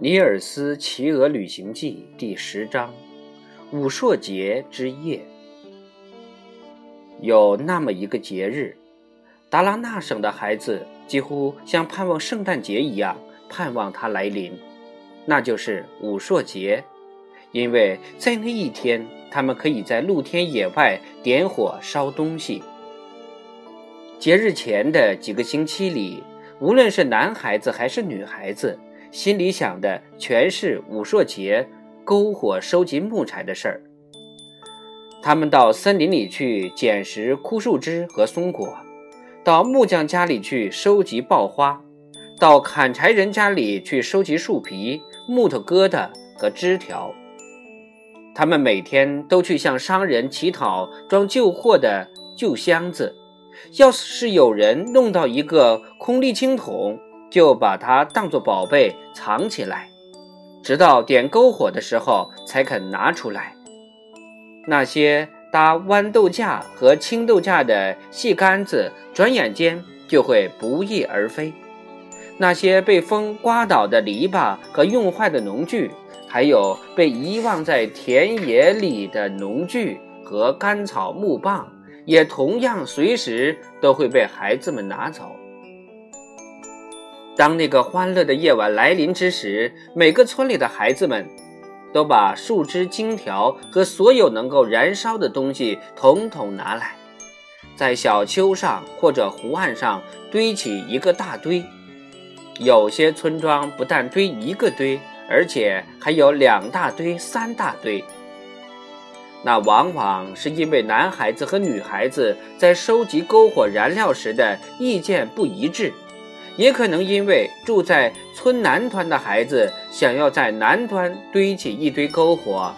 《尼尔斯骑鹅旅行记》第十章：武朔节之夜。有那么一个节日，达拉纳省的孩子几乎像盼望圣诞节一样盼望它来临，那就是武朔节，因为在那一天，他们可以在露天野外点火烧东西。节日前的几个星期里，无论是男孩子还是女孩子。心里想的全是武朔节篝火收集木材的事儿。他们到森林里去捡拾枯树枝和松果，到木匠家里去收集爆花，到砍柴人家里去收集树皮、木头疙瘩和枝条。他们每天都去向商人乞讨装旧货的旧箱子，要是有人弄到一个空沥青桶。就把它当作宝贝藏起来，直到点篝火的时候才肯拿出来。那些搭豌豆架和青豆架的细杆子，转眼间就会不翼而飞；那些被风刮倒的篱笆和用坏的农具，还有被遗忘在田野里的农具和干草木棒，也同样随时都会被孩子们拿走。当那个欢乐的夜晚来临之时，每个村里的孩子们都把树枝、荆条和所有能够燃烧的东西统统拿来，在小丘上或者湖岸上堆起一个大堆。有些村庄不但堆一个堆，而且还有两大堆、三大堆。那往往是因为男孩子和女孩子在收集篝火燃料时的意见不一致。也可能因为住在村南端的孩子想要在南端堆起一堆篝火，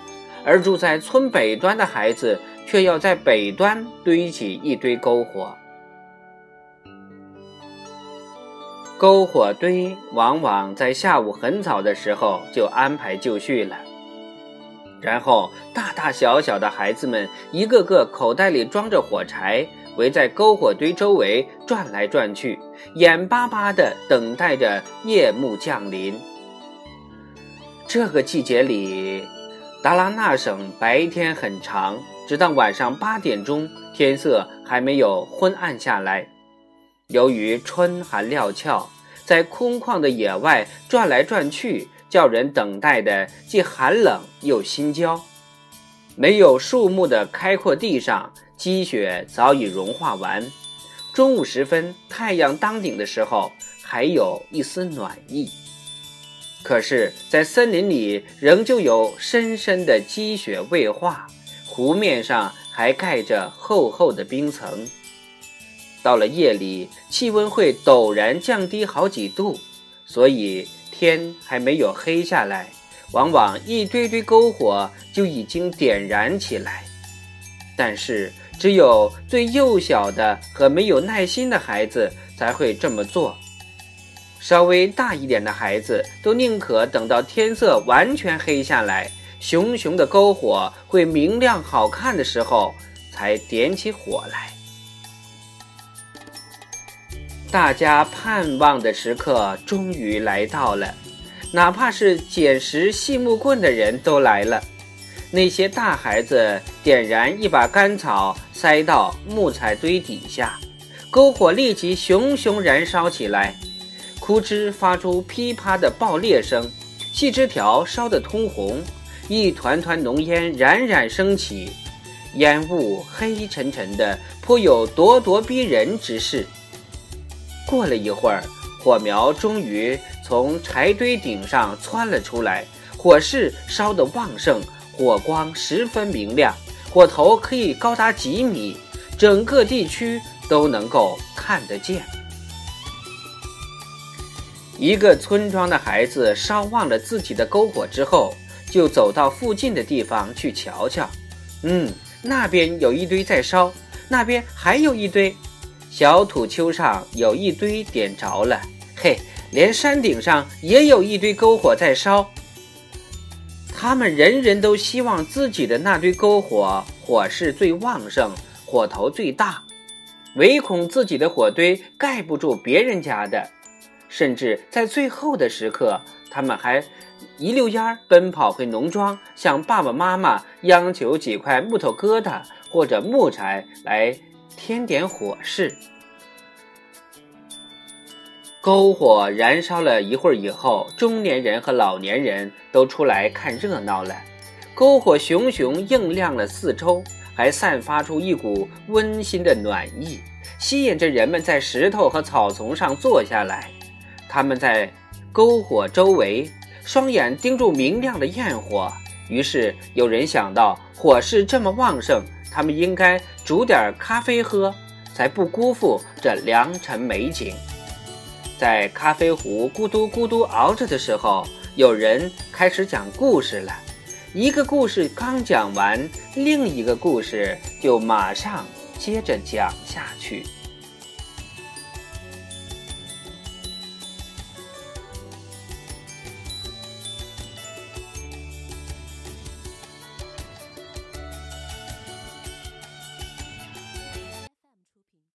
而住在村北端的孩子却要在北端堆起一堆篝火。篝火堆往往在下午很早的时候就安排就绪了，然后大大小小的孩子们一个个口袋里装着火柴。围在篝火堆周围转来转去，眼巴巴地等待着夜幕降临。这个季节里，达拉纳省白天很长，直到晚上八点钟，天色还没有昏暗下来。由于春寒料峭，在空旷的野外转来转去，叫人等待的既寒冷又心焦。没有树木的开阔地上。积雪早已融化完，中午时分，太阳当顶的时候，还有一丝暖意。可是，在森林里，仍旧有深深的积雪未化，湖面上还盖着厚厚的冰层。到了夜里，气温会陡然降低好几度，所以天还没有黑下来，往往一堆堆篝火就已经点燃起来。但是，只有最幼小的和没有耐心的孩子才会这么做。稍微大一点的孩子都宁可等到天色完全黑下来，熊熊的篝火会明亮好看的时候，才点起火来。大家盼望的时刻终于来到了，哪怕是捡拾细木棍的人都来了。那些大孩子点燃一把干草，塞到木材堆底下，篝火立即熊熊燃烧起来。枯枝发出噼啪的爆裂声，细枝条烧得通红，一团团浓烟冉冉升起，烟雾黑沉沉的，颇有咄咄逼人之势。过了一会儿，火苗终于从柴堆顶上窜了出来，火势烧得旺盛。火光十分明亮，火头可以高达几米，整个地区都能够看得见。一个村庄的孩子烧旺了自己的篝火之后，就走到附近的地方去瞧瞧。嗯，那边有一堆在烧，那边还有一堆，小土丘上有一堆点着了。嘿，连山顶上也有一堆篝火在烧。他们人人都希望自己的那堆篝火火势最旺盛，火头最大，唯恐自己的火堆盖不住别人家的。甚至在最后的时刻，他们还一溜烟儿奔跑回农庄，向爸爸妈妈央求几块木头疙瘩或者木柴来添点火势。篝火燃烧了一会儿以后，中年人和老年人都出来看热闹了。篝火熊熊映亮了四周，还散发出一股温馨的暖意，吸引着人们在石头和草丛上坐下来。他们在篝火周围，双眼盯住明亮的焰火。于是有人想到，火势这么旺盛，他们应该煮点咖啡喝，才不辜负这良辰美景。在咖啡壶咕嘟咕嘟熬着的时候，有人开始讲故事了。一个故事刚讲完，另一个故事就马上接着讲下去。